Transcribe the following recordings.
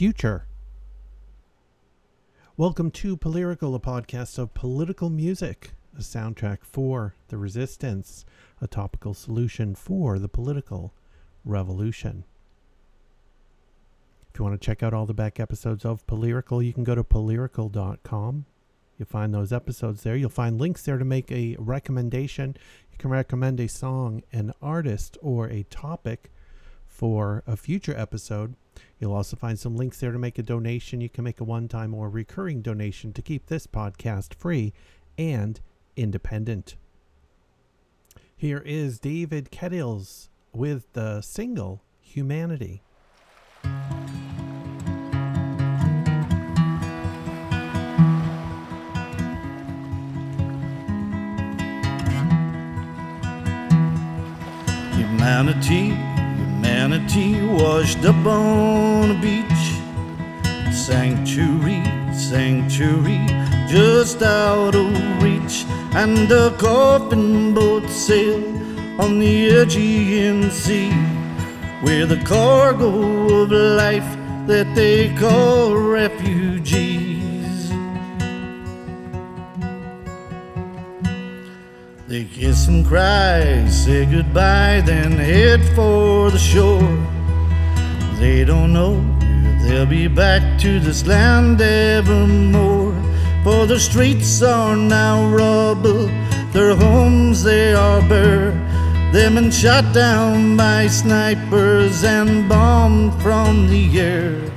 Future. Welcome to Polyrical, a podcast of political music, a soundtrack for the resistance, a topical solution for the political revolution. If you want to check out all the back episodes of Polyrical, you can go to polyrical.com. You'll find those episodes there. You'll find links there to make a recommendation. You can recommend a song, an artist, or a topic for a future episode. You'll also find some links there to make a donation. You can make a one time or recurring donation to keep this podcast free and independent. Here is David Kettles with the single Humanity. Humanity, humanity washed up on a beach. Sanctuary, sanctuary, just out of reach. And a coffin boat sailed on the Aegean Sea with a cargo of life that they call refugees. They kiss and cry, say goodbye, then head for the shore. They don't know if they'll be back to this land evermore. For the streets are now rubble, their homes they are bare. They've been shot down by snipers and bombed from the air.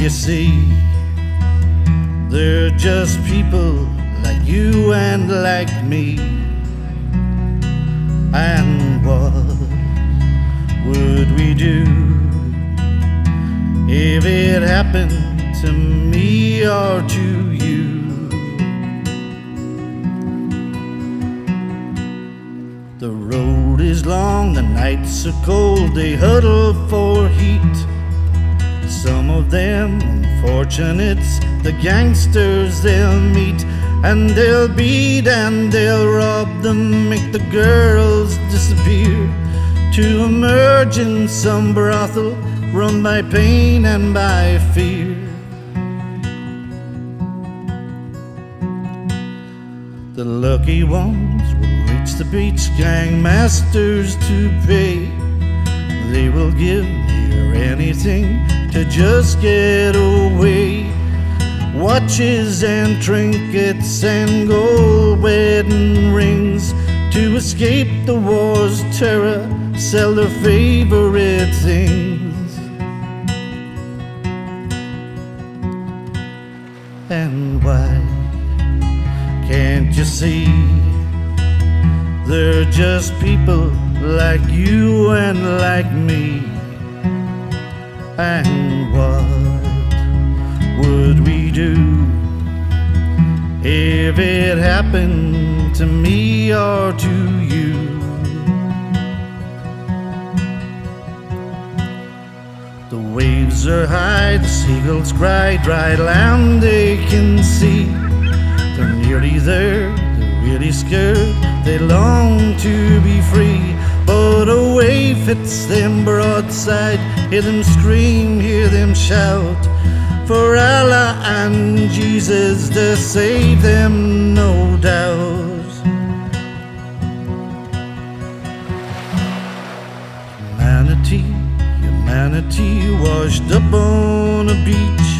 You see? They're just people like you and like me. And what would we do if it happened to me or to you? The road is long, the nights are cold, they huddle for heat. Some of them unfortunates, the gangsters they'll meet, and they'll beat and they'll rob them, make the girls disappear to emerge in some brothel run by pain and by fear. The lucky ones will reach the beach, gang masters to pay. They will give near anything to just get away. Watches and trinkets and gold wedding rings to escape the war's terror, sell their favorite things. And why can't you see? They're just people like you and like me. And what would we do if it happened to me or to you? The waves are high, the seagulls cry, dry land they can see. They're nearly there, they're really scared, they long to be free. But a wave hits them broadside, hear them scream, hear them shout. For Allah and Jesus to save them, no doubt. Humanity, humanity washed up on a beach.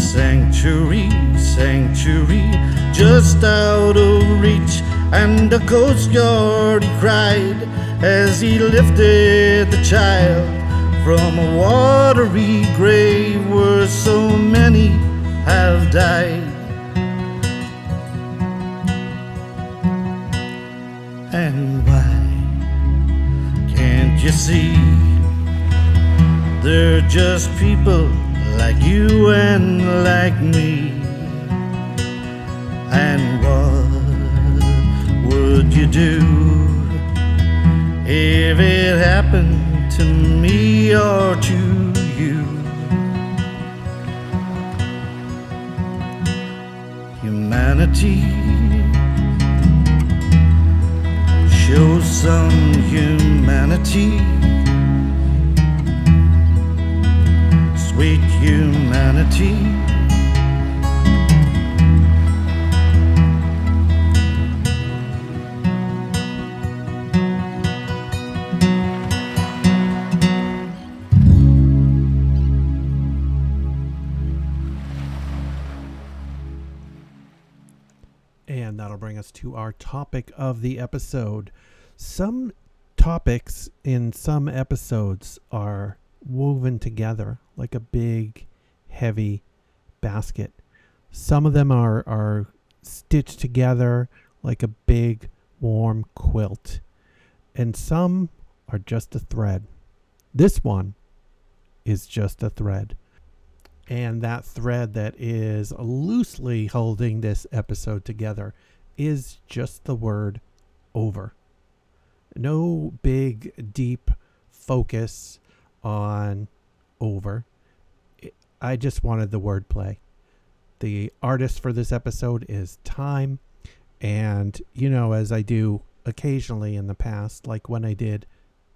Sanctuary, sanctuary, just out of reach. And the Coast Guard he cried as he lifted the child from a watery grave where so many have died. And why can't you see? They're just people like you and like me. And what would you do if it happened to me or to you? Humanity show some humanity. Sweet humanity. To our topic of the episode. Some topics in some episodes are woven together like a big, heavy basket. Some of them are, are stitched together like a big, warm quilt. And some are just a thread. This one is just a thread. And that thread that is loosely holding this episode together is just the word over. No big, deep focus on over. I just wanted the wordplay. The artist for this episode is Time. And, you know, as I do occasionally in the past, like when I did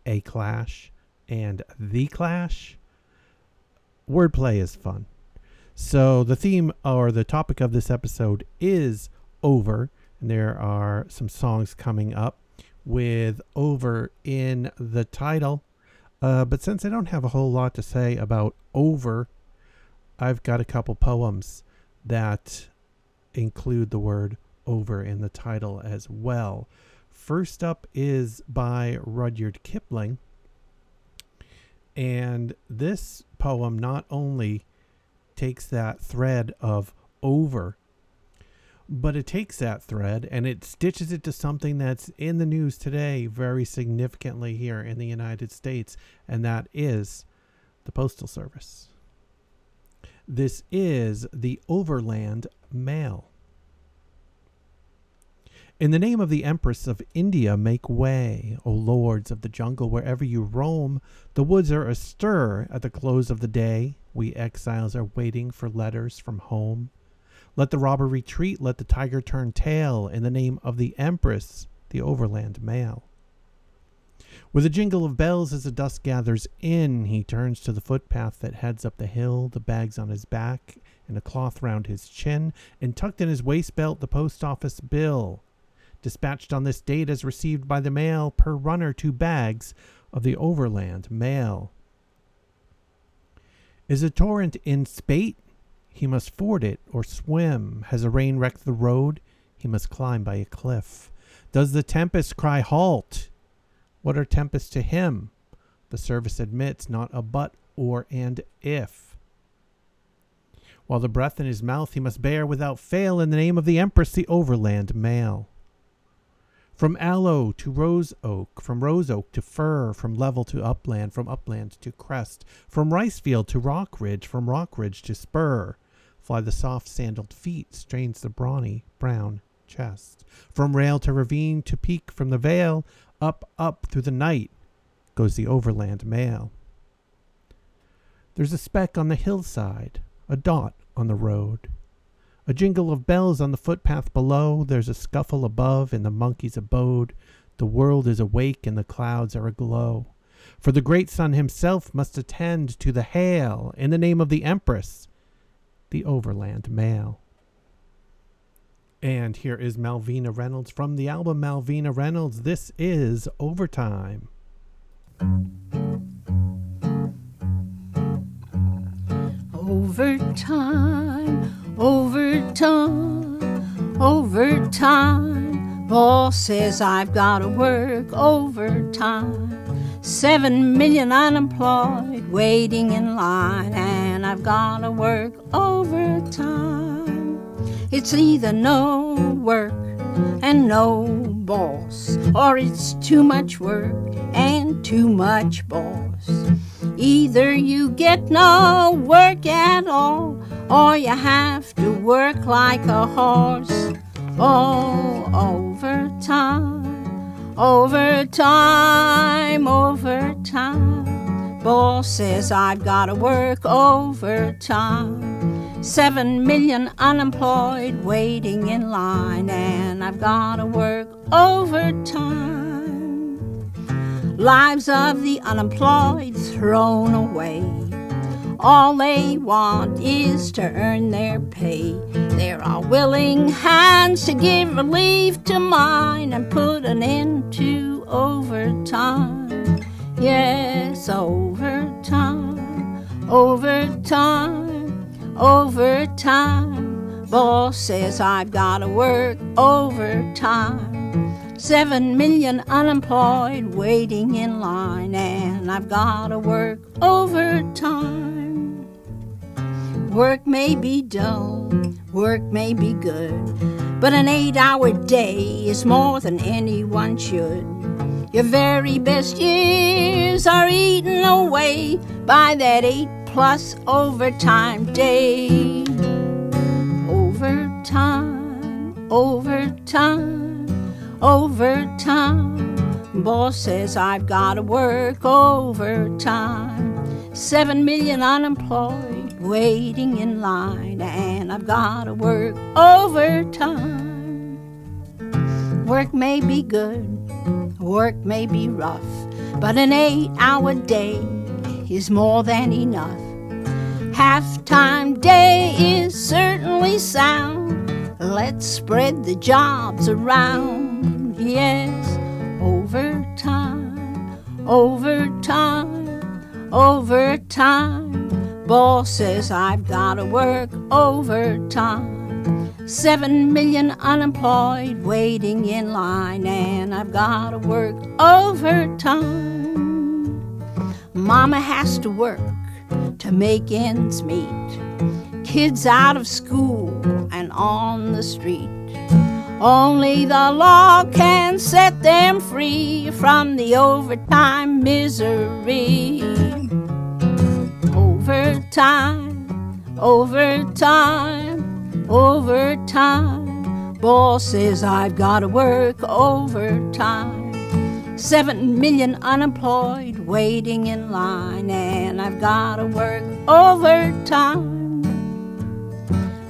A Clash and The Clash, wordplay is fun. So the theme or the topic of this episode is over, and there are some songs coming up with over in the title. Uh, but since I don't have a whole lot to say about over, I've got a couple poems that include the word over in the title as well. First up is by Rudyard Kipling. And this poem not only takes that thread of over, but it takes that thread and it stitches it to something that's in the news today very significantly here in the United States, and that is the Postal Service. This is the Overland Mail. In the name of the Empress of India, make way, O lords of the jungle, wherever you roam. The woods are astir at the close of the day. We exiles are waiting for letters from home. Let the robber retreat, let the tiger turn tail, in the name of the Empress, the Overland Mail. With a jingle of bells as the dusk gathers in, he turns to the footpath that heads up the hill, the bags on his back, and a cloth round his chin, and tucked in his waist belt the post office bill. Dispatched on this date as received by the mail, per runner two bags of the Overland Mail. Is a torrent in spate? He must ford it or swim. Has a rain wrecked the road? He must climb by a cliff. Does the tempest cry halt? What are tempests to him? The service admits not a but or and if. While the breath in his mouth he must bear without fail in the name of the Empress the overland mail. From aloe to rose oak, from rose oak to fir, from level to upland, from upland to crest, from rice field to rock ridge, from rock ridge to spur, fly the soft sandaled feet, strains the brawny brown chest. From rail to ravine to peak, from the vale, up, up through the night, goes the overland mail. There's a speck on the hillside, a dot on the road. A jingle of bells on the footpath below. There's a scuffle above in the monkey's abode. The world is awake and the clouds are aglow. For the great sun himself must attend to the hail in the name of the Empress, the overland mail. And here is Malvina Reynolds from the album Malvina Reynolds. This is Overtime. Overtime, overtime, overtime. Boss says I've got to work overtime. Seven million unemployed waiting in line, and I've got to work overtime. It's either no work and no boss, or it's too much work and too much boss. Either you get no work at all, or you have to work like a horse. Oh, overtime, overtime, overtime. Boss says I've got to work overtime. Seven million unemployed waiting in line, and I've got to work overtime. Lives of the unemployed thrown away. All they want is to earn their pay. There are willing hands to give relief to mine and put an end to overtime. Yes, overtime, overtime, overtime. Boss says I've got to work overtime. Seven million unemployed waiting in line, and I've got to work overtime. Work may be dull, work may be good, but an eight hour day is more than anyone should. Your very best years are eaten away by that eight plus overtime day. Overtime, overtime, overtime. Boss says I've got to work overtime. Seven million unemployed waiting in line, and I've got to work overtime. Work may be good, work may be rough, but an eight hour day is more than enough. Half time day is certainly sound. Let's spread the jobs around. Yes, overtime, overtime, overtime. Boss says I've got to work overtime. Seven million unemployed waiting in line, and I've got to work overtime. Mama has to work to make ends meet. Kids out of school and on the street. Only the law can set them free from the overtime misery. Overtime, overtime, overtime. Boss says I've got to work overtime. Seven million unemployed waiting in line, and I've got to work overtime.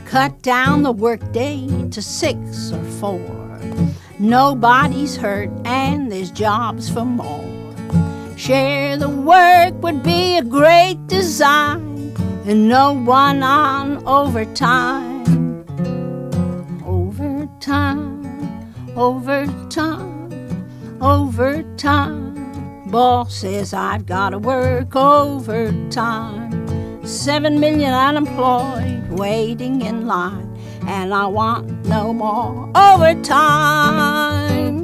Cut down the workday to six or four. Nobody's hurt, and there's jobs for more. Share the work would be a great design, and no one on overtime. Overtime, overtime, overtime. Boss says I've got to work overtime. Seven million unemployed waiting in line, and I want no more overtime.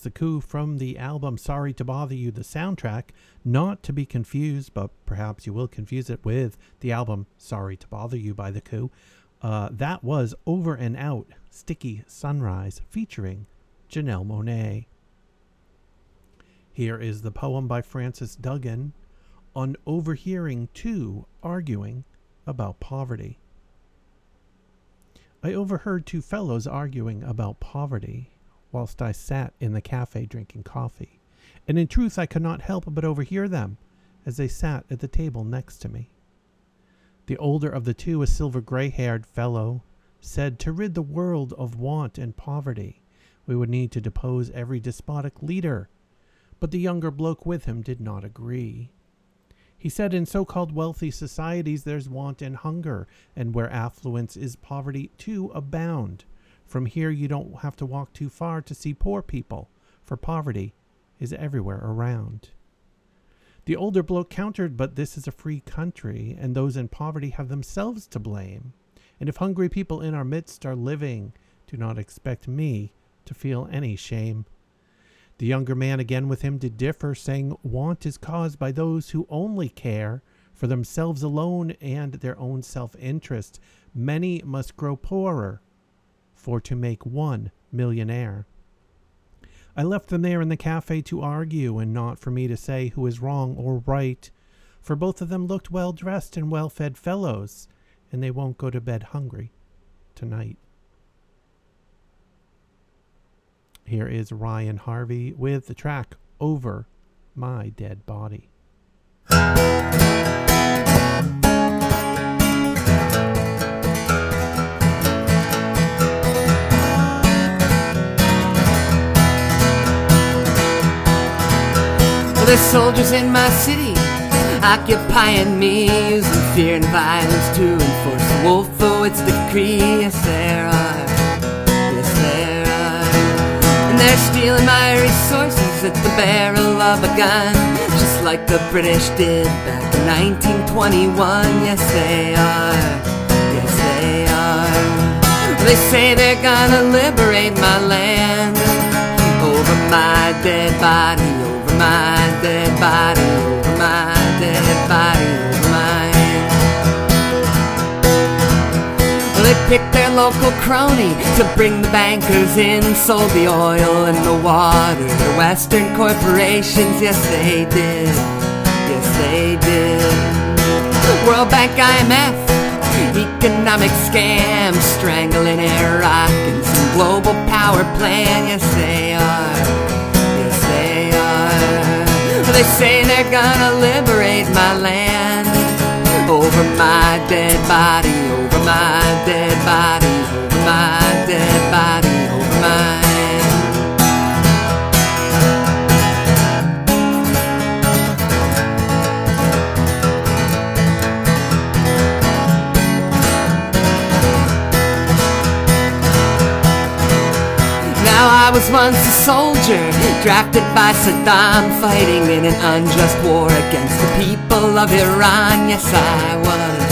The Coup from the album Sorry to Bother You, the soundtrack, not to be confused, but perhaps you will confuse it with the album Sorry to Bother You by The Coup. Uh, that was Over and Out, Sticky Sunrise, featuring Janelle Monáe. Here is the poem by Francis Duggan on overhearing two arguing about poverty. I overheard two fellows arguing about poverty whilst I sat in the cafe drinking coffee, and in truth I could not help but overhear them as they sat at the table next to me. The older of the two, a silver gray haired fellow, said to rid the world of want and poverty, we would need to depose every despotic leader. But the younger bloke with him did not agree. He said in so called wealthy societies there's want and hunger, and where affluence is poverty too abound. From here you don't have to walk too far to see poor people, for poverty is everywhere around. The older bloke countered, but this is a free country, and those in poverty have themselves to blame. And if hungry people in our midst are living, do not expect me to feel any shame. The younger man again with him did differ, saying, Want is caused by those who only care for themselves alone and their own self interest. Many must grow poorer for to make one millionaire. I left them there in the cafe to argue, and not for me to say who is wrong or right, for both of them looked well dressed and well fed fellows, and they won't go to bed hungry tonight. Here is Ryan Harvey with the track Over My Dead Body. There's soldiers in my city occupying me, using fear and violence to enforce the Wolfowitz decree. Yes, there are. Yes, there are. And they're stealing my resources at the barrel of a gun, just like the British did back in 1921. Yes, they are. Yes, they are. They say they're gonna liberate my land over my dead body, my dead body, over my dead body, over mine. Well, they picked their local crony to bring the bankers in, sold the oil and the water to Western corporations. Yes, they did. Yes, they did. World Bank, IMF, economic scam, strangling Iraq and some global power plan. Yes, they are. They say they're gonna liberate my land over my dead body, over my dead body, over my dead body, over mine. Now I was once a soldier, drafted by Saddam, fighting in an unjust war against the people of Iran. Yes, I was.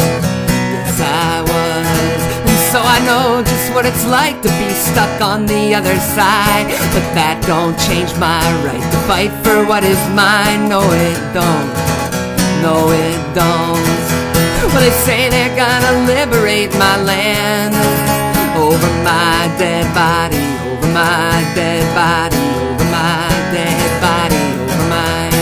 Yes, I was. And so I know just what it's like to be stuck on the other side. But that don't change my right to fight for what is mine. No, it don't. No, it don't. Well, they say they're gonna liberate my land over my dead body, my dead body, over my dead body, over mine.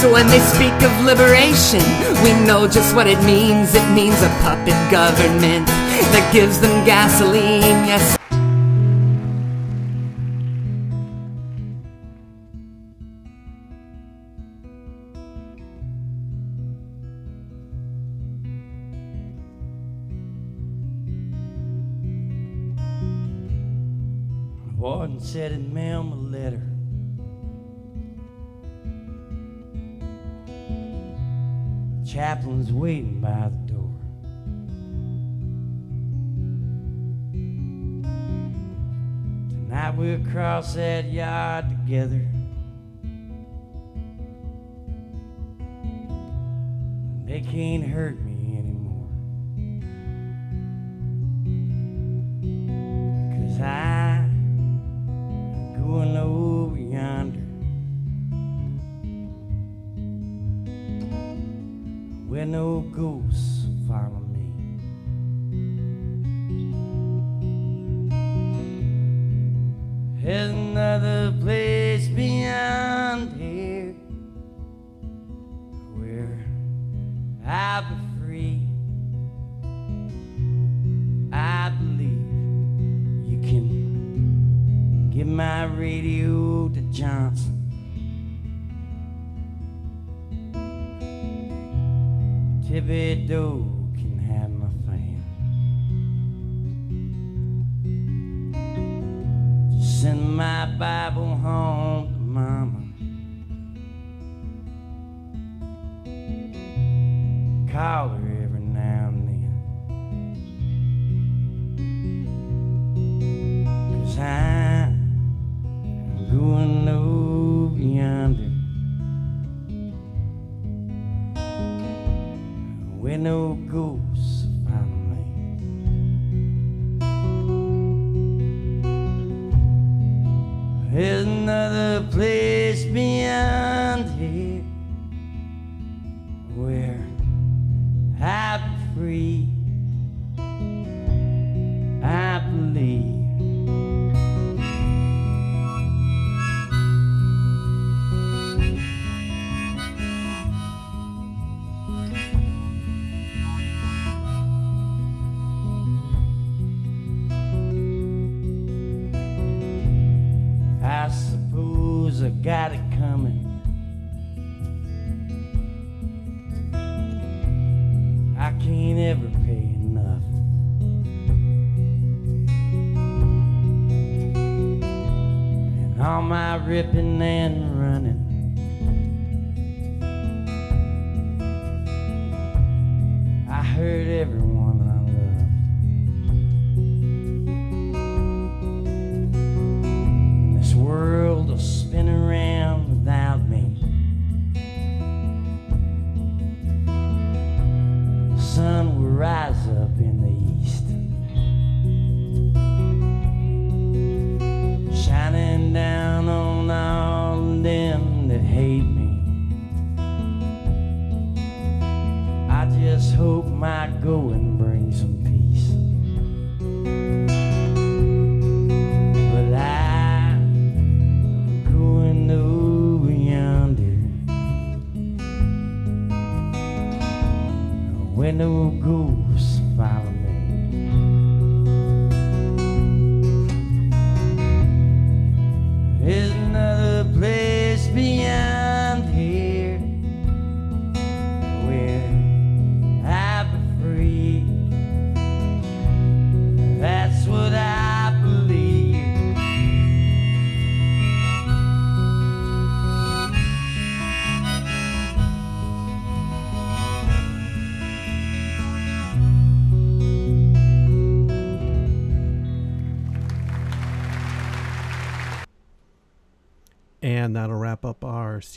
So when they speak of liberation, we know just what it means. It means a puppet government that gives them gasoline. Yes, and said he'd mail him a letter. Chaplain's waiting by the door. Tonight we'll cross that yard together. They can't hurt me.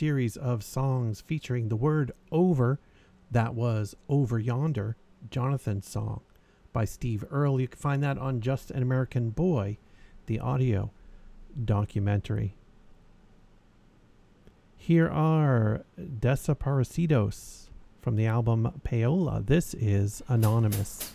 Series of songs featuring the word over. That was Over Yonder, Jonathan's song by Steve Earle. You can find that on Just an American Boy, the audio documentary. Here are Desaparecidos from the album Payola. This is Anonymous.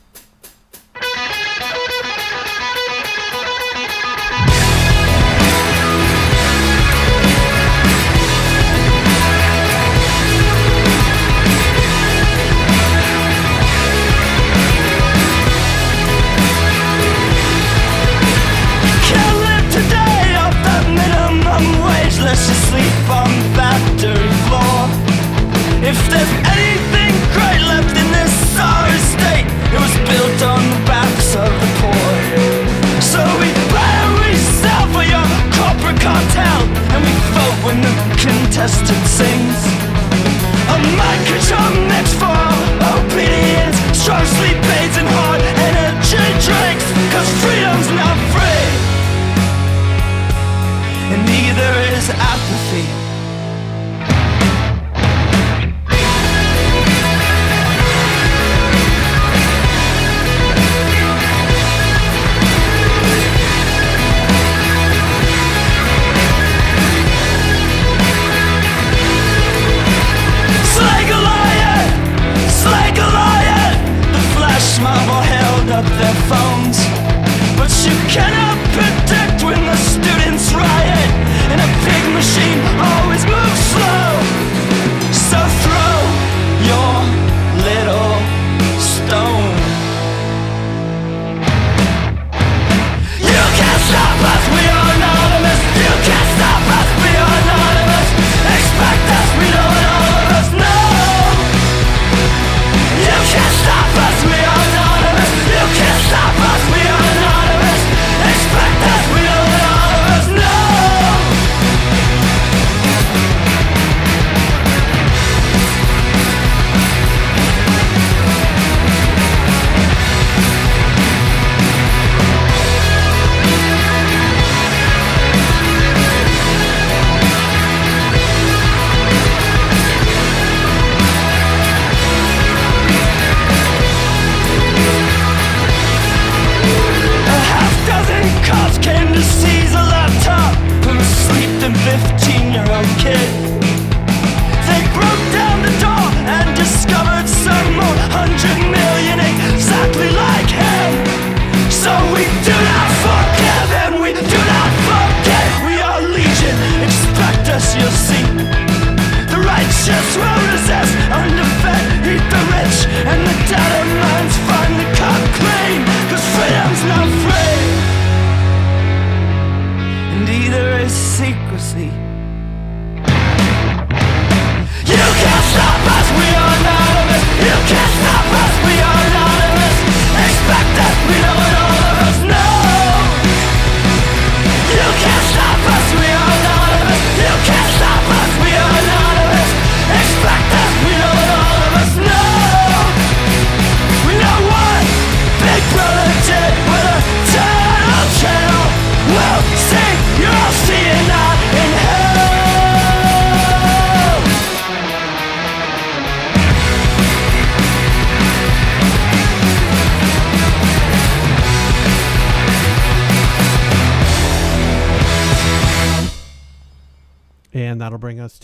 Sleep on the factory floor. If there's anything great left in this sorry state, it was built on the backs of the poor. So we corporate and we vote when the contestant sings. A for obedience, strong sleep aids and hard perfeito.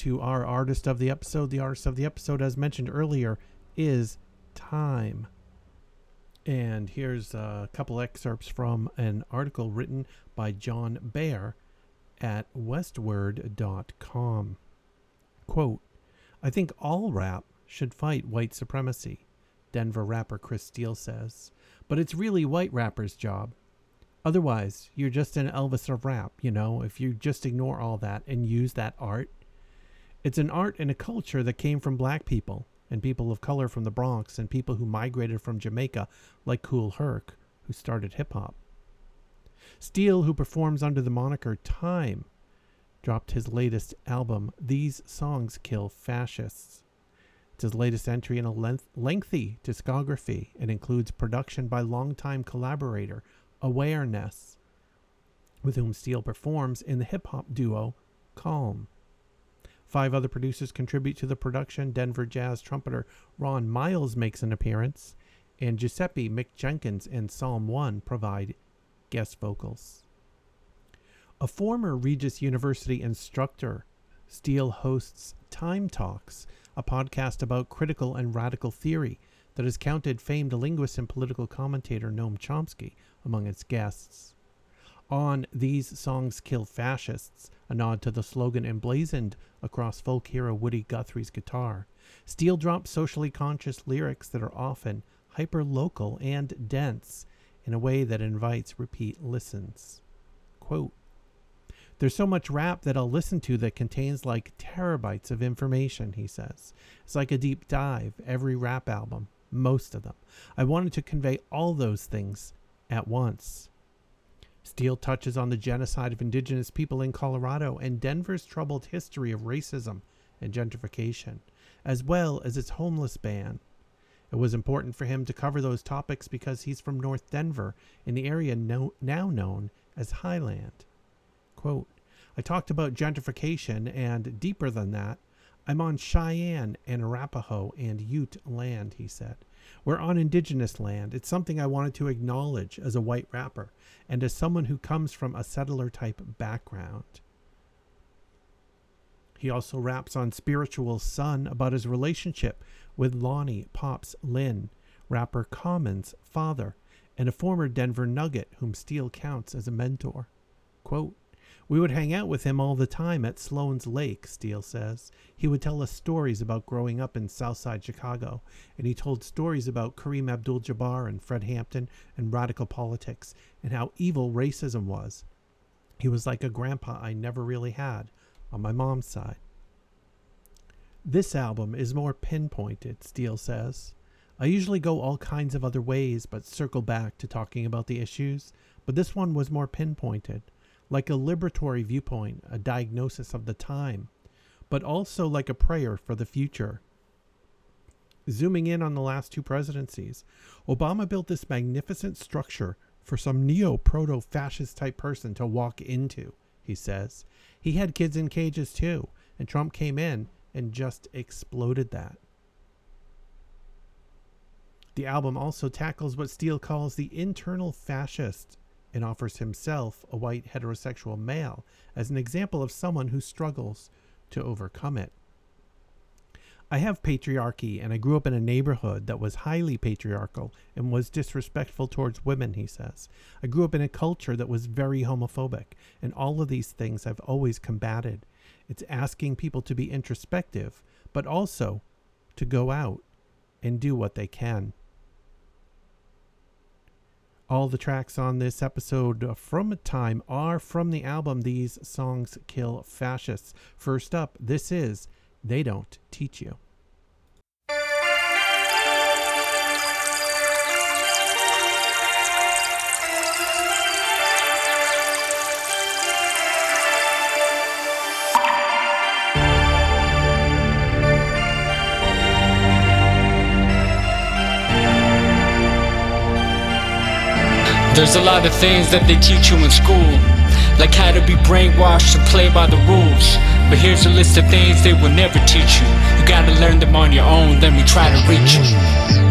To our artist of the episode. The artist of the episode, as mentioned earlier, is Time. And here's a couple excerpts from an article written by John Baer at westword.com. Quote, I think all rap should fight white supremacy, Denver rapper Chris Steele says. But it's really white rappers' job. Otherwise, you're just an Elvis of rap, you know, if you just ignore all that and use that art. It's an art and a culture that came from black people and people of color from the Bronx and people who migrated from Jamaica, like Kool Herc, who started hip hop. Steele, who performs under the moniker Time, dropped his latest album, These Songs Kill Fascists. It's his latest entry in a length- lengthy discography. It includes production by longtime collaborator Awareness, with whom Steele performs in the hip hop duo Calm. Five other producers contribute to the production. Denver jazz trumpeter Ron Miles makes an appearance, and Giuseppe Mick Jenkins and Psalm 1 provide guest vocals. A former Regis University instructor, Steele hosts Time Talks, a podcast about critical and radical theory that has counted famed linguist and political commentator Noam Chomsky among its guests. On These Songs Kill Fascists, a nod to the slogan emblazoned across folk hero Woody Guthrie's guitar, Steele drops socially conscious lyrics that are often hyper local and dense in a way that invites repeat listens. Quote, there's so much rap that I'll listen to that contains like terabytes of information, he says. It's like a deep dive, every rap album, most of them. I wanted to convey all those things at once. Steele touches on the genocide of indigenous people in Colorado and Denver's troubled history of racism and gentrification, as well as its homeless ban. It was important for him to cover those topics because he's from North Denver, in the area no, now known as Highland. Quote, I talked about gentrification, and deeper than that, I'm on Cheyenne and Arapaho and Ute land, he said. We're on indigenous land. It's something I wanted to acknowledge as a white rapper and as someone who comes from a settler type background. He also raps on Spiritual Son about his relationship with Lonnie Pops Lynn, rapper Common's father, and a former Denver Nugget whom Steele counts as a mentor. Quote, we would hang out with him all the time at Sloan's Lake, Steele says. He would tell us stories about growing up in Southside Chicago, and he told stories about Kareem Abdul Jabbar and Fred Hampton and radical politics and how evil racism was. He was like a grandpa I never really had on my mom's side. This album is more pinpointed, Steele says. I usually go all kinds of other ways, but circle back to talking about the issues, but this one was more pinpointed like a liberatory viewpoint, a diagnosis of the time, but also like a prayer for the future. Zooming in on the last two presidencies, Obama built this magnificent structure for some neo proto fascist type person to walk into, he says. He had kids in cages too, and Trump came in and just exploded that. The album also tackles what Steele calls the internal fascist and offers himself, a white heterosexual male, as an example of someone who struggles to overcome it. I have patriarchy, and I grew up in a neighborhood that was highly patriarchal and was disrespectful towards women, he says. I grew up in a culture that was very homophobic, and all of these things I've always combated. It's asking people to be introspective, but also to go out and do what they can. All the tracks on this episode from Time are from the album These Songs Kill Fascists. First up, this is They Don't Teach You. There's a lot of things that they teach you in school, like how to be brainwashed and play by the rules. But here's a list of things they will never teach you. You gotta learn them on your own, then we try to reach you.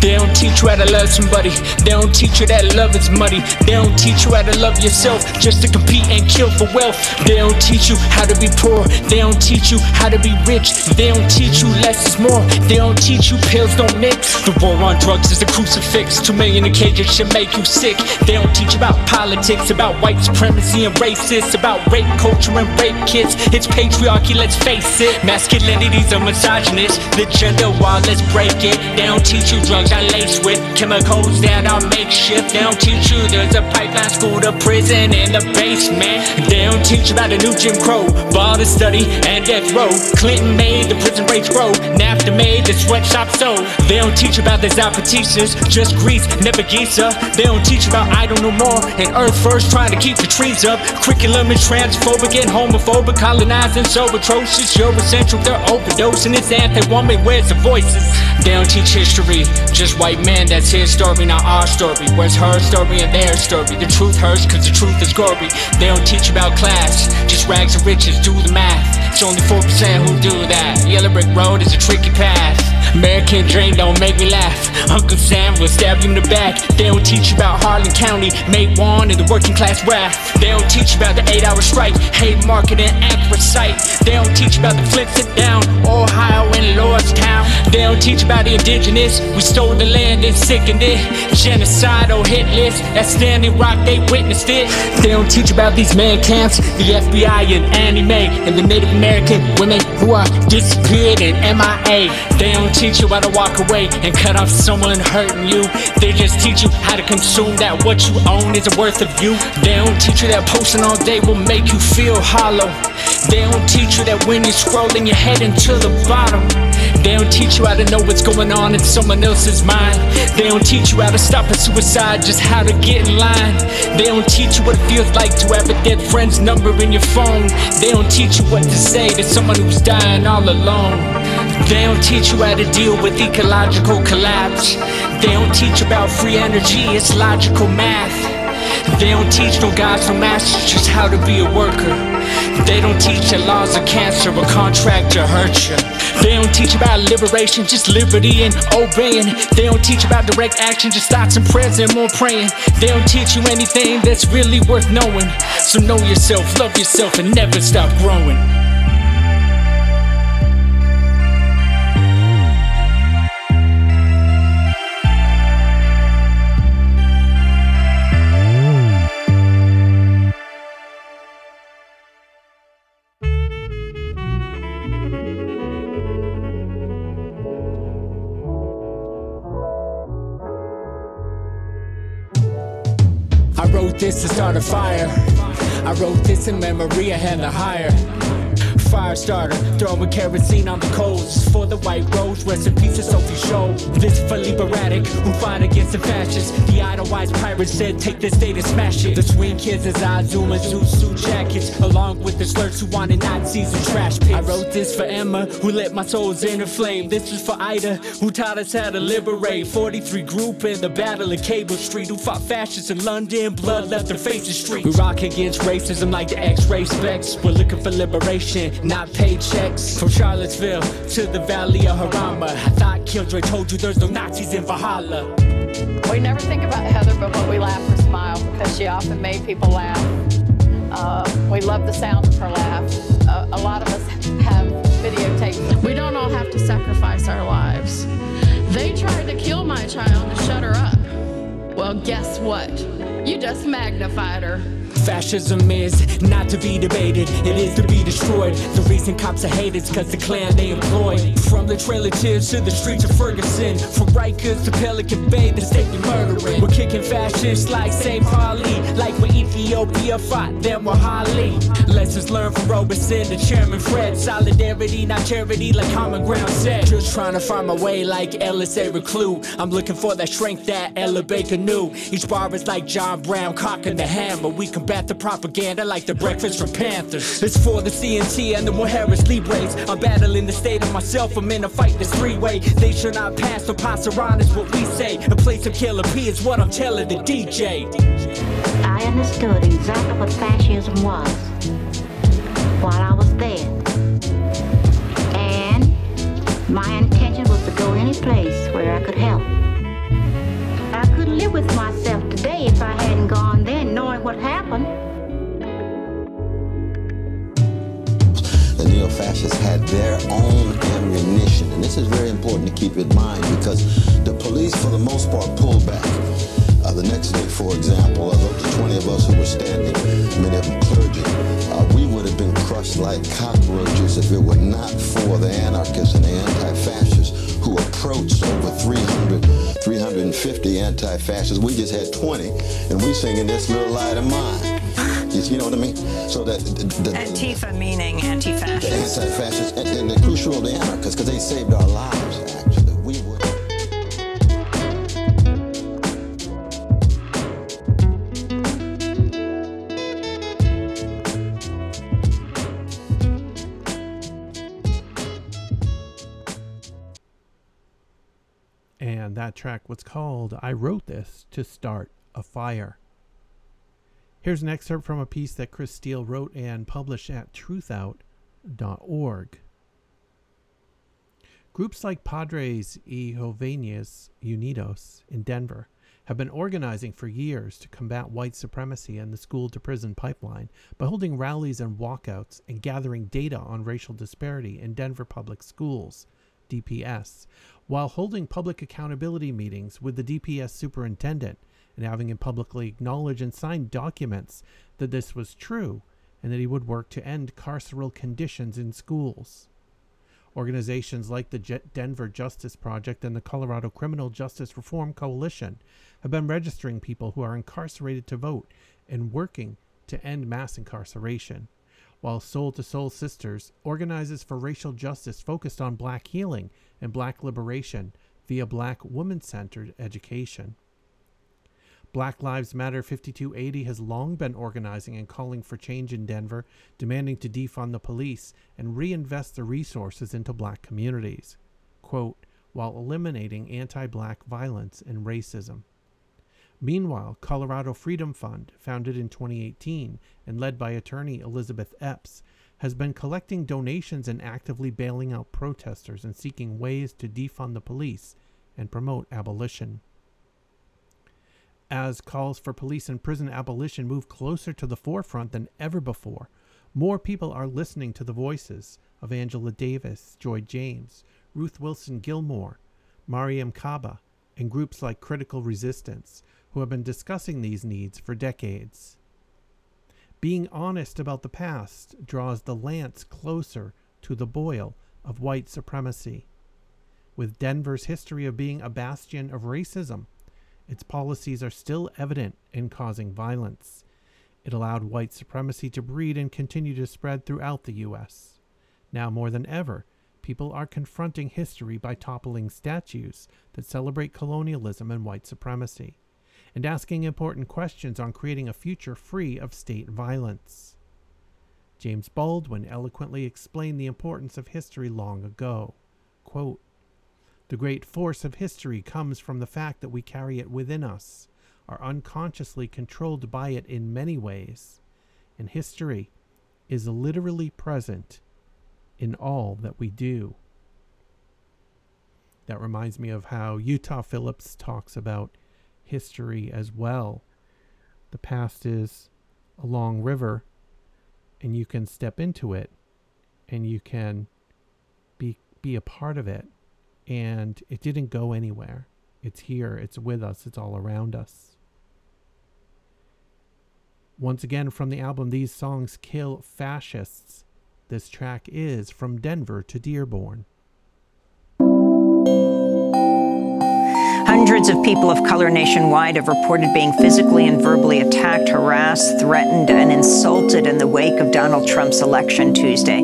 They don't teach you how to love somebody. They don't teach you that love is muddy. They don't teach you how to love yourself just to compete and kill for wealth. They don't teach you how to be poor. They don't teach you how to be rich. They don't teach you less is more. They don't teach you pills don't mix. The war on drugs is a crucifix. Two million in cages should make you sick. They don't teach about politics, about white supremacy and racists, about rape culture and rape kids. It's patriarchy, let's face it. Masculinity's a misogynist. The gender war, let's break it. They don't teach you drugs are laced with chemicals that are makeshift. They don't teach you there's a pipeline school to prison in the basement. They don't teach about the new Jim Crow, ball to study and death row. Clinton made the prison rates grow, NAFTA made the sweatshop so. They don't teach about the Zapatistas, just Greece, never Giza. They don't teach about I don't know more and Earth first trying to keep the trees up. Curriculum is transphobic and homophobic, colonizing so atrocious. You're Eurocentric, they're overdosing. It's anti-woman, where's the voices? They don't teach history, just white men, that's his story, not our story. Where's her story and their story? The truth hurts cause the truth is gory. They don't teach about class, just rags and riches, do the math. It's only 4% who do that. Yellow brick road is a tricky path. American dream don't make me laugh. Uncle Sam will stab you in the back. They don't teach you about Harlan County, Matewan, and the working class wrath. They don't teach you about the eight hour strike, Haymarket and accurate sight. They don't teach you about the flint sit down, Ohio and Lordstown. They don't teach about the indigenous. We stole the land and sickened it. Genocidal hit list. That Standing Rock, they witnessed it. They don't teach about these man camps, the FBI and Annie Mae, and the Native American women who are disappeared in MIA. They don't teach you how to walk away and cut off someone hurting you. They just teach you how to consume that what you own isn't worth of you. They don't teach you that posting all day will make you feel hollow. They don't teach you that when you're scrolling, you're heading to the bottom. They don't teach you how to know what's going on in someone else's mind. They don't teach you how to stop a suicide, just how to get in line. They don't teach you what it feels like to have a dead friend's number in your phone. They don't teach you what to say to someone who's dying all alone. They don't teach you how to deal with ecological collapse. They don't teach about free energy, it's logical math. They don't teach no gods, no masters, just how to be a worker. They don't teach that laws of cancer or contract to hurt you. They don't teach about liberation, just liberty and obeying. They don't teach about direct action, just thoughts and prayers and more praying. They don't teach you anything that's really worth knowing. So know yourself, love yourself, and never stop growing. To start a fire. I wrote this in memory of Heather Heyer. Fire starter, throwing kerosene on the coals for the white rose. Rest in peace to Sophie Scholl. This for Liberatic, who fight against the fascists. The Edelweiss pirates said, take this state and smash it. The swing kids as I zoom and zoot suit jackets, along with the slurs who wanted Nazis and trash pits. I wrote this for Emma, who lit my soul's inner flame. This was for Ida, who taught us how to liberate. 43 group in the battle of Cable Street, who fought fascists in London. Blood left their faces street. We rock against racism like the X-Ray Spex. We're looking for liberation, not paychecks. From Charlottesville to the Valley of Harama. I thought Killjoy told you there's no Nazis in Valhalla. We never think about Heather but when we laugh or smile because she often made people laugh. Uh, we love the sound of her laugh. Uh, a lot of us have videotapes. We don't all have to sacrifice our lives. They tried to kill my child to shut her up. Well, guess what? You just magnified her. Fascism is not to be debated, it is to be destroyed. The reason cops are hated is cause the Klan they employ. From the trailer tears to the streets of Ferguson, from Rikers to Pelican Bay, the state you're murdering. We're kicking fascists like St. Pauli, like when Ethiopia fought them with Holly. Lessons learned from Robeson to Chairman Fred. Solidarity, not charity, like Common Ground said. Just trying to find my way like Élisée Reclus. I'm looking for that strength that Ella Baker knew. Each bar is like John Brown cocking the hammer. We combat the propaganda like the breakfast from Panthers. It's for the CNT and the Mujeres Libres. I'm battling the state of myself. I'm in a fight this three way. They should not pass or pass is what we say. A place of killer P is what I'm telling the DJ. I understood exactly what fascism was while I was there. And my intention was to go any place where I could help. I couldn't live with myself today if I hadn't gone then knowing what happened. the neo-fascists had their own ammunition. And this is very important to keep in mind because the police, for the most part, pulled back. Uh, the next day, for example, of the 20 of us who were standing, many of them clergy, uh, we would have been crushed like cockroaches if it were not for the anarchists and the anti-fascists who approached over 300, 350 anti-fascists. We just had 20, and we singing this little light of mine. You, you know what I mean? So that the, the, Antifa meaning anti-fascist. The anti-fascists and, and the crucial of the anarchists because they saved our lives. That track was called I Wrote This to Start a Fire. Here's an excerpt from a piece that Chris Steele wrote and published at truthout.org. Groups like Padres y Jóvenes Unidos in Denver have been organizing for years to combat white supremacy and the school to prison pipeline by holding rallies and walkouts and gathering data on racial disparity in Denver public schools, DPS, while holding public accountability meetings with the DPS superintendent and having him publicly acknowledge and sign documents that this was true and that he would work to end carceral conditions in schools. Organizations like the Denver Justice Project and the Colorado Criminal Justice Reform Coalition have been registering people who are incarcerated to vote and working to end mass incarceration, while Soul to Soul Sisters organizes for racial justice focused on black healing and black liberation via black woman centered education. Black Lives Matter 5280 has long been organizing and calling for change in Denver, demanding to defund the police and reinvest the resources into black communities, quote, while eliminating anti black violence and racism. Meanwhile, Colorado Freedom Fund, founded in 2018 and led by attorney Elizabeth Epps, has been collecting donations and actively bailing out protesters and seeking ways to defund the police and promote abolition as calls for police and prison abolition move closer to the forefront than ever before. More people are listening to the voices of Angela Davis, Joy James, Ruth Wilson Gilmore, Mariame Kaba, and groups like Critical Resistance, who have been discussing these needs for decades. Being honest about the past draws the lance closer to the boil of white supremacy. With Denver's history of being a bastion of racism, its policies are still evident in causing violence. It allowed white supremacy to breed and continue to spread throughout the U.S. Now more than ever, people are confronting history by toppling statues that celebrate colonialism and white supremacy, and asking important questions on creating a future free of state violence. James Baldwin eloquently explained the importance of history long ago. Quote, the great force of history comes from the fact that we carry it within us, are unconsciously controlled by it in many ways, and history is literally present in all that we do. That reminds me of how Utah Phillips talks about history as well. The past is a long river, and you can step into it, and you can be be a part of it and it didn't go anywhere. It's here, it's with us, it's all around us. Once again, from the album These Songs Kill Fascists, this track is From Denver to Dearborn. Hundreds of people of color nationwide have reported being physically and verbally attacked, harassed, threatened, and insulted in the wake of Donald Trump's election Tuesday.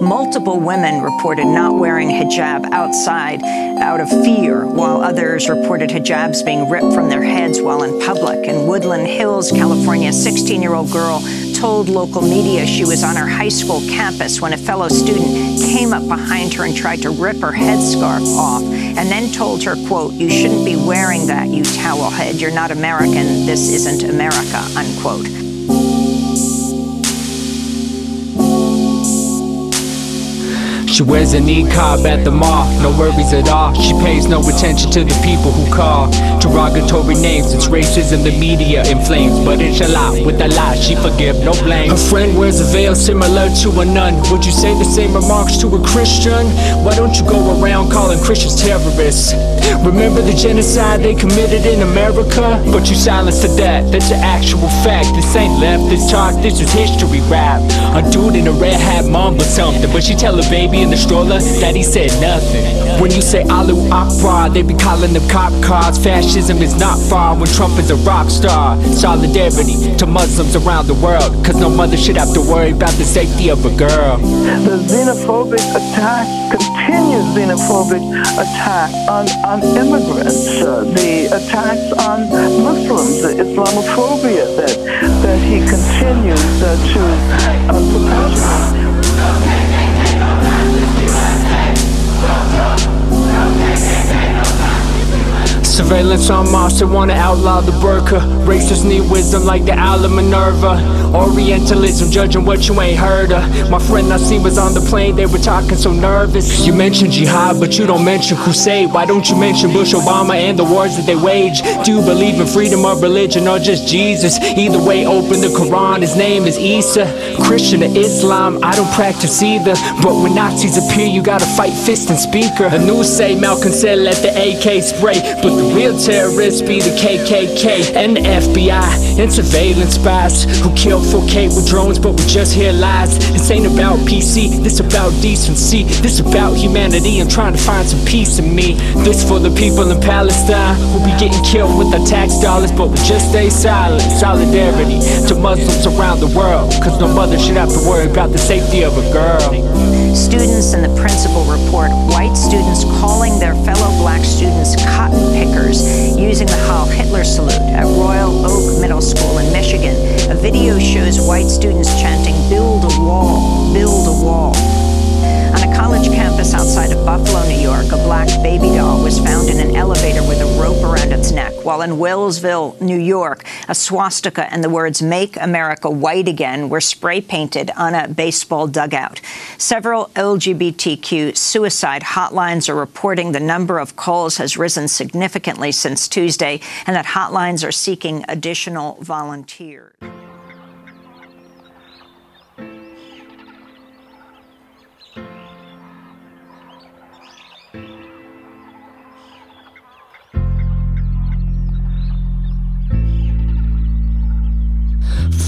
Multiple women reported not wearing hijab outside out of fear, while others reported hijabs being ripped from their heads while in public. In Woodland Hills, California, a 16 year old girl told local media she was on her high school campus when a fellow student came up behind her and tried to rip her headscarf off and then told her, quote, you shouldn't be wearing that, you towel head. You're not American. This isn't America, unquote. She wears a niqab at the mall, no worries at all. She pays no attention to the people who call derogatory names. It's racism the media inflames, but inshallah, with a lie, she forgive, no blame. Her friend wears a veil similar to a nun. Would you say the same remarks to a Christian? Why don't you go around calling Christians terrorists? Remember the genocide they committed in America? But you silenced to that, that's an actual fact. This ain't left, this talk, this is history rap. A dude in a red hat mumbled something, but she tell a baby in the stroller Daddy said nothing. When you say Allahu Akbar, they be calling them cop cars. Fascism is not far when Trump is a rock star. Solidarity to Muslims around the world, cause no mother should have to worry about the safety of a girl. The xenophobic attack, continues, xenophobic attack on, on immigrants, uh, the attacks on Muslims, the Islamophobia that, that he continues uh, to uh, perpetuate. Surveillance on Mars, they wanna outlaw the burqa. Racists need wisdom like the Owl of Minerva. Orientalism, judging what you ain't heard of. My friend Nassim was on the plane, they were talking so nervous. You mention jihad, but you don't mention crusade. Why don't you mention Bush Obama and the wars that they wage? Do you believe in freedom of religion or just Jesus? Either way, open the Quran, his name is Isa. Christian or Islam, I don't practice either. But when Nazis appear, you gotta fight fist and speaker. The news say Malcolm said let the AK spray, but real terrorists be the KKK and the FBI and surveillance spies who kill 4K with drones, but we just hear lies. This ain't about PC, this about decency. This about humanity. I'm trying to find some peace in me. This for the people in Palestine who be getting killed with our tax dollars, but we just stay silent. Solidarity to Muslims around the world, cause no mother should have to worry about the safety of a girl. Students and the principal report white students calling their fellow black students cotton pickers using the Heil Hitler salute at Royal Oak Middle School in Michigan. A video shows white students chanting, Build a wall, build a wall. College campus outside of Buffalo, New York, a black baby doll was found in an elevator with a rope around its neck, while in Wellsville, New York, a swastika and the words Make America White Again were spray painted on a baseball dugout. Several LGBTQ suicide hotlines are reporting the number of calls has risen significantly since Tuesday and that hotlines are seeking additional volunteers.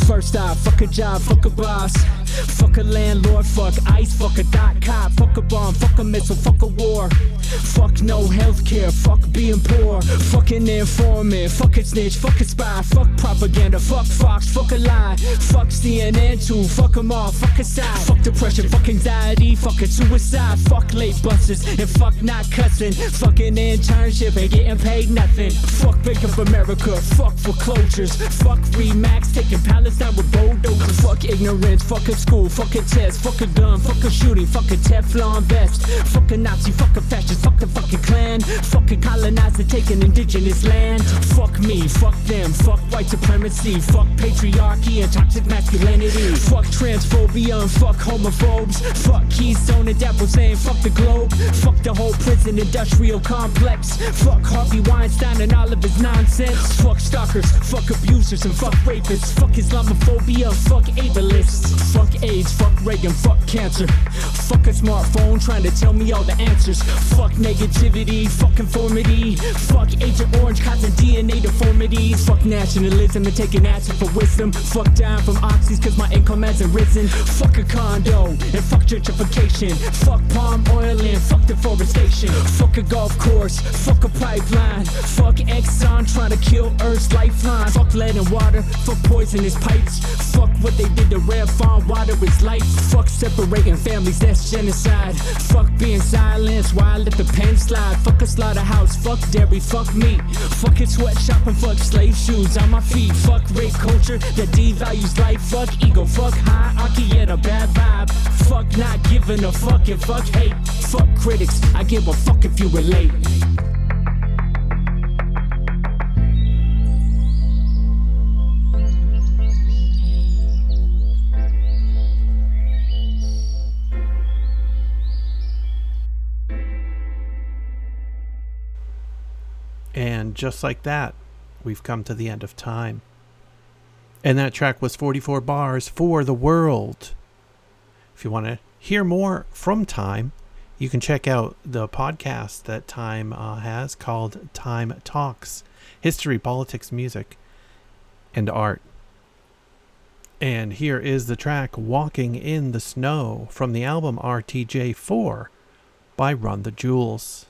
First off, fuck a job, fuck a boss. Fuck a landlord, fuck ice, fuck a dot cop, fuck a bomb, fuck a missile, fuck a war. Fuck no healthcare, fuck being poor. Fucking informant, fuck a snitch, fuck a spy, fuck propaganda, fuck Fox, fuck a lie. Fuck CNN too, fuck 'em all, fuck a side. Fuck depression, fuck anxiety, fuck a suicide, fuck late buses, and fuck not cussing. Fucking internship and getting paid nothing. Fuck Bank of America, fuck foreclosures, fuck Remax, taking Palestine with bulldozers. Fuck ignorance, fuck a school, fuck a test, fuck a gun, fuck a shooting, fuck a Teflon vest. Fuck a Nazi, fuck a fascist, fuck the fucking Klan. Fuck a colonizer taking indigenous land. Fuck me, fuck them, fuck white supremacy, fuck patriarchy and toxic masculinity. Fuck transphobia and fuck homophobes. Fuck Keystone and DAPL saying fuck the globe. Fuck the whole prison industrial complex. Fuck Harvey Weinstein and all of his nonsense. Fuck stalkers, fuck abusers and fuck rapists. Fuck Islamophobia, fuck ableists. Fuck AIDS, fuck Reagan, fuck cancer. Fuck a smartphone trying to tell me all the answers. Fuck negativity, fuck conformity. Fuck Agent Orange causing DNA deformities. Fuck nationalism and taking acid for wisdom. Fuck dying from oxys cause my income hasn't risen. Fuck a condo and fuck gentrification. Fuck palm oil and fuck deforestation. Fuck a golf course, fuck a pipeline. Fuck Exxon trying to kill Earth's lifeline. Fuck lead and water, fuck poisonous pipes. Fuck what they did to Red Farm water is life. Fuck separating families, that's genocide. Fuck being silenced while I let the pen slide. Fuck a slaughterhouse, fuck dairy, fuck meat. Fuck a sweatshop and fuck slave shoes on my feet. Fuck rape culture that devalues life. Fuck ego, fuck hierarchy and a bad vibe. Fuck not giving a fuck and fuck hate. Fuck critics, I give a fuck if you relate. And just like that, we've come to the end of time. And that track was 44 bars for the world. If you want to hear more from Time, you can check out the podcast that Time uh, has called Time Talks History, Politics, Music, and Art. And here is the track Walking in the Snow from the album RTJ4 by Run the Jewels.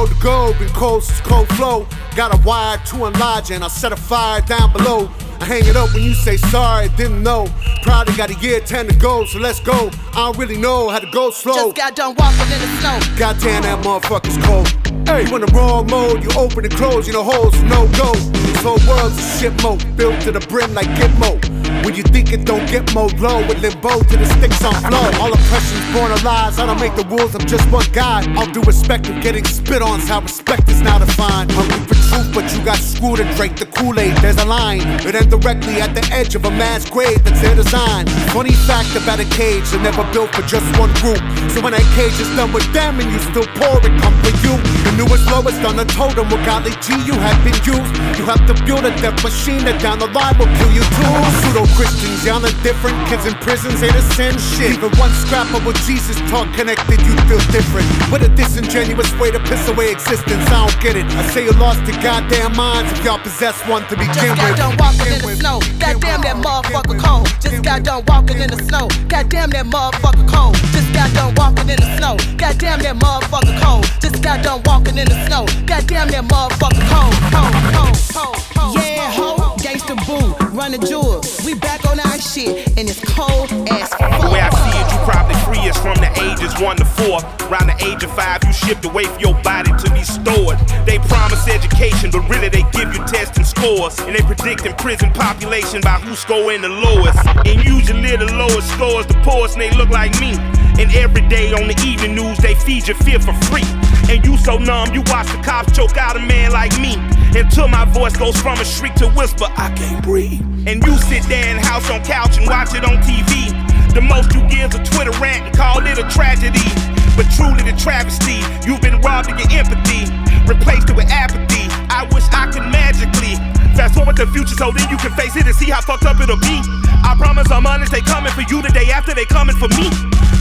Cold to go, been cold since cold flow. Got a wire to enlarge and I'll set a fire down below. I hang it up when you say sorry, didn't know. Probably got a year 10 to go, so let's go. I don't really know how to go slow. Just got done walking in the snow. Goddamn, that motherfucker's cold. Hey, when the wrong mode, you open and close, you know holes, no go. This whole world's a shit mode, built to the brim like Gitmo. When you think it don't get mowed low, with limbo to the sticks on flow. All oppression's born of lies, I don't make the rules, I'm just one guy. All due respect of getting spit on's how respect is now defined. Hungry for truth, but you got screwed and drank the Kool-Aid. There's a line, it ends directly at the edge of a mass grave that's their design. Funny fact about a cage, they're never built for just one group. So when that cage is done with them and you still pour it, come for you. The newest lowest on the totem with golly G you have been used. You have to build a death machine that down the line will kill you too. Pseudo Christians, y'all are different. Kids in prisons, ain't the same shit. Even one scrap of what Jesus taught connected, you feel different. With a disingenuous way to piss away existence, I don't get it. I say you lost your goddamn minds if y'all possess one to begin Just got with. done walking in the snow. Goddamn that motherfucker cold. Just got done walking in the snow. Goddamn that motherfucker cold. Just got done walking in the snow. Goddamn that motherfucker cold. Just got done walking in the snow. Goddamn that motherfucker cold. Cold, cold, cold, cold. Yeah, ho, gangsta boo, run the jewel. We back on our shit, and it's cold as The way I see it, you probably free us from the ages one to four. Around the age of five, you shipped away for your body to be stored. They promise education, but really they give you testing scores. And they predict in prison population by who's scoring the lowest. And usually the lowest scores the poorest, and they look like me. And every day on the evening news, they feed your fear for free. And you so numb, you watch the cops choke out a man like me. Until my voice goes from a shriek to whisper, I can't breathe. And you sit there in house on couch and watch it on TV. The most you give is a Twitter rant and call it a tragedy. But truly the travesty, you've been robbed of your empathy, replaced it with apathy. I wish I could magically fast forward the future so then you can face it and see how fucked up it'll be. I promise I'm honest, they coming for you the day after they coming for me.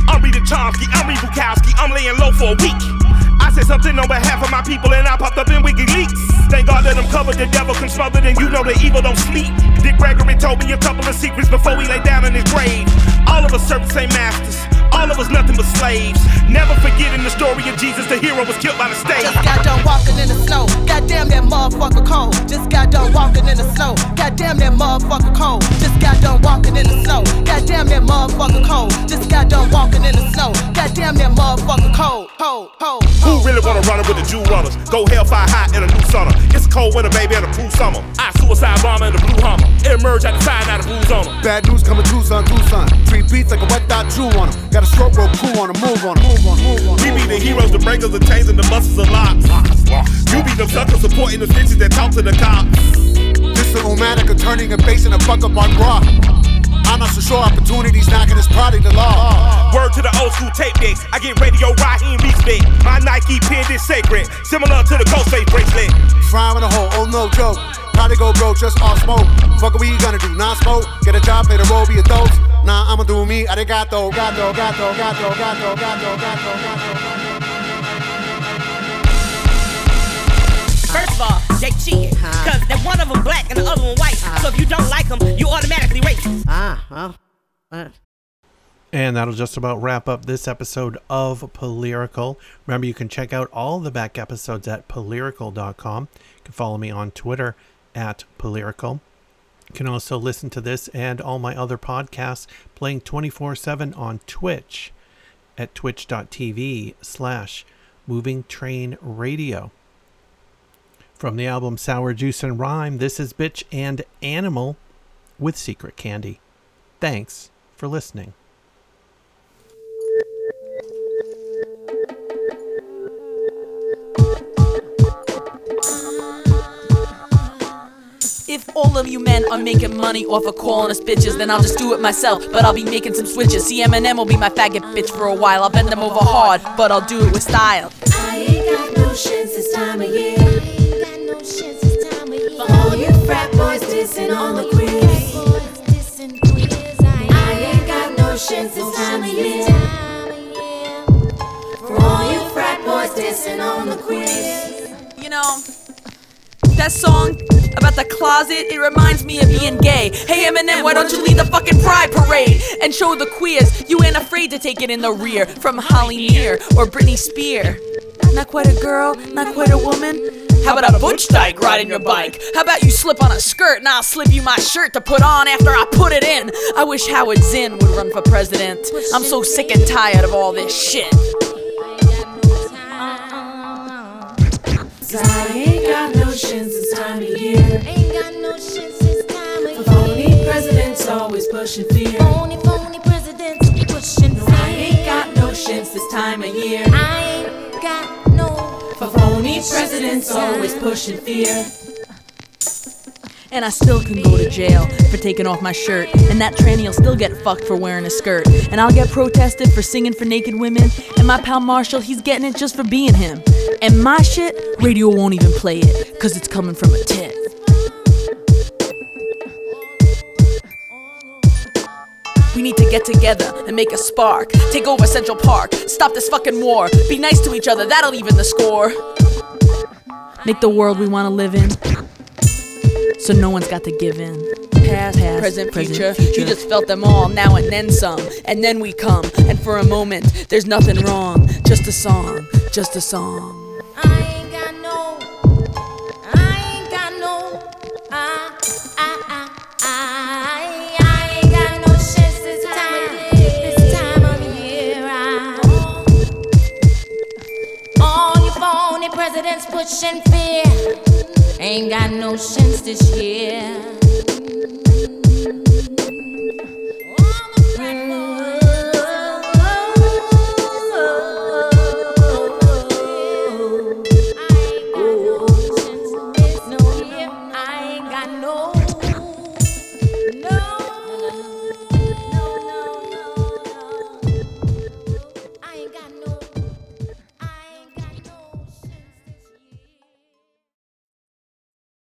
I'm reading Chomsky, I'm reading Bukowski, I'm laying low for a week. I said something on behalf of my people and I popped up in WikiLeaks. Thank God that I'm covered, the devil can smother, and you know the evil don't sleep. Dick Gregory told me a couple of secrets before he lay down in his grave. All of us the same masters, all of us nothing but slaves. Never forgetting the story of Jesus, the hero was killed by the state. Just got done walking in the snow. Goddamn that motherfucker cold. Just got done walking in the snow. Goddamn that motherfucker cold. Just got done walking in the snow. Goddamn that motherfucker cold. Just got done walking in the snow. Goddamn that motherfucker cold. Cold, cold. Who really wanna run it with the Jew runners? Go hellfire hot in a new summer. It's a cold winter, baby, and a cool summer. I suicide bomber in the blue hummer. Emerge at the side, out of blues on 'em. Bad news coming Tucson, Tucson. Three beats like a wet dot Jew chew on 'em. Got a stroke rope crew on 'em, move on 'em, move on move on. We be the heroes, the breakers, the chains, and the muscles of locks. You be the suckers supporting the snitches that talk to the cops. This the Omanica turning and basing a fuck up on rock. I'm not so sure opportunities knocking is probably the law. Word to the old school tape decks. I get radio Raheem respect. My Nike pin is sacred, similar to the Ghostface bracelet. Frying in a hole, oh no joke. Probably go broke just off smoke. Fuck what we gonna do, non smoke. Get a job, play the role, be a dose. Nah, I'ma do me. Arigato, gato, gato, gato, gato, gato, gato, gato. First of all, they cheating. Cause that one of them black and the other one white. So if you don't like them, you automatically racist. Ah, well. Uh, And that'll just about wrap up this episode of Polyrical. Remember, you can check out all the back episodes at polyrical.com. You can follow me on Twitter at Polyrical. You can also listen to this and all my other podcasts playing 24 7 on Twitch at twitch.tv slash moving train radio. From the album Sour Juice and Rhyme, this is Bitch and Animal with Secret Candy. Thanks for listening. If all of you men are making money off of calling us bitches, then I'll just do it myself. But I'll be making some switches. See, Eminem will be my faggot bitch for a while. I'll bend them over hard, but I'll do it with style. I ain't got no shins this time of year. For all you frat boys dissing on the quiz. I ain't got no shins this time of year. For all you frat boys dissing on the quiz. You know, that song about the closet, it reminds me of being gay. Hey Eminem, why don't you lead the fucking pride parade and show the queers you ain't afraid to take it in the rear from Holly Near or Britney Spear. Not quite a girl, not quite a woman. How about a butch dyke riding your bike? How about you slip on a skirt and I'll slip you my shirt to put on after I put it in? I wish Howard Zinn would run for president. I'm so sick and tired of all this shit. Shins this time of year. Ain't got no shins this time of year. Phony presidents always pushing fear. Phony, phony presidents pushing fear. I ain't got no shins this time of year. I ain't got no. For phony presidents always pushing fear. And I still can go to jail for taking off my shirt. And that tranny'll still get fucked for wearing a skirt. And I'll get protested for singing for naked women. And my pal Marshall, he's getting it just for being him. And my shit, radio won't even play it, cause it's coming from a tit. We need to get together and make a spark. Take over Central Park. Stop this fucking war. Be nice to each other, that'll even the score. Make the world we wanna live in. So no one's got to give in. Past, Past present, future. You just felt them all, now and then some. And then we come, and for a moment, there's nothing wrong. Just a song, just a song. I ain't got no. I ain't got no. I, I, I, I, I ain't got no shins this time. This time of year. I, all you phony presidents pushing fear. Ain't got no sense this year.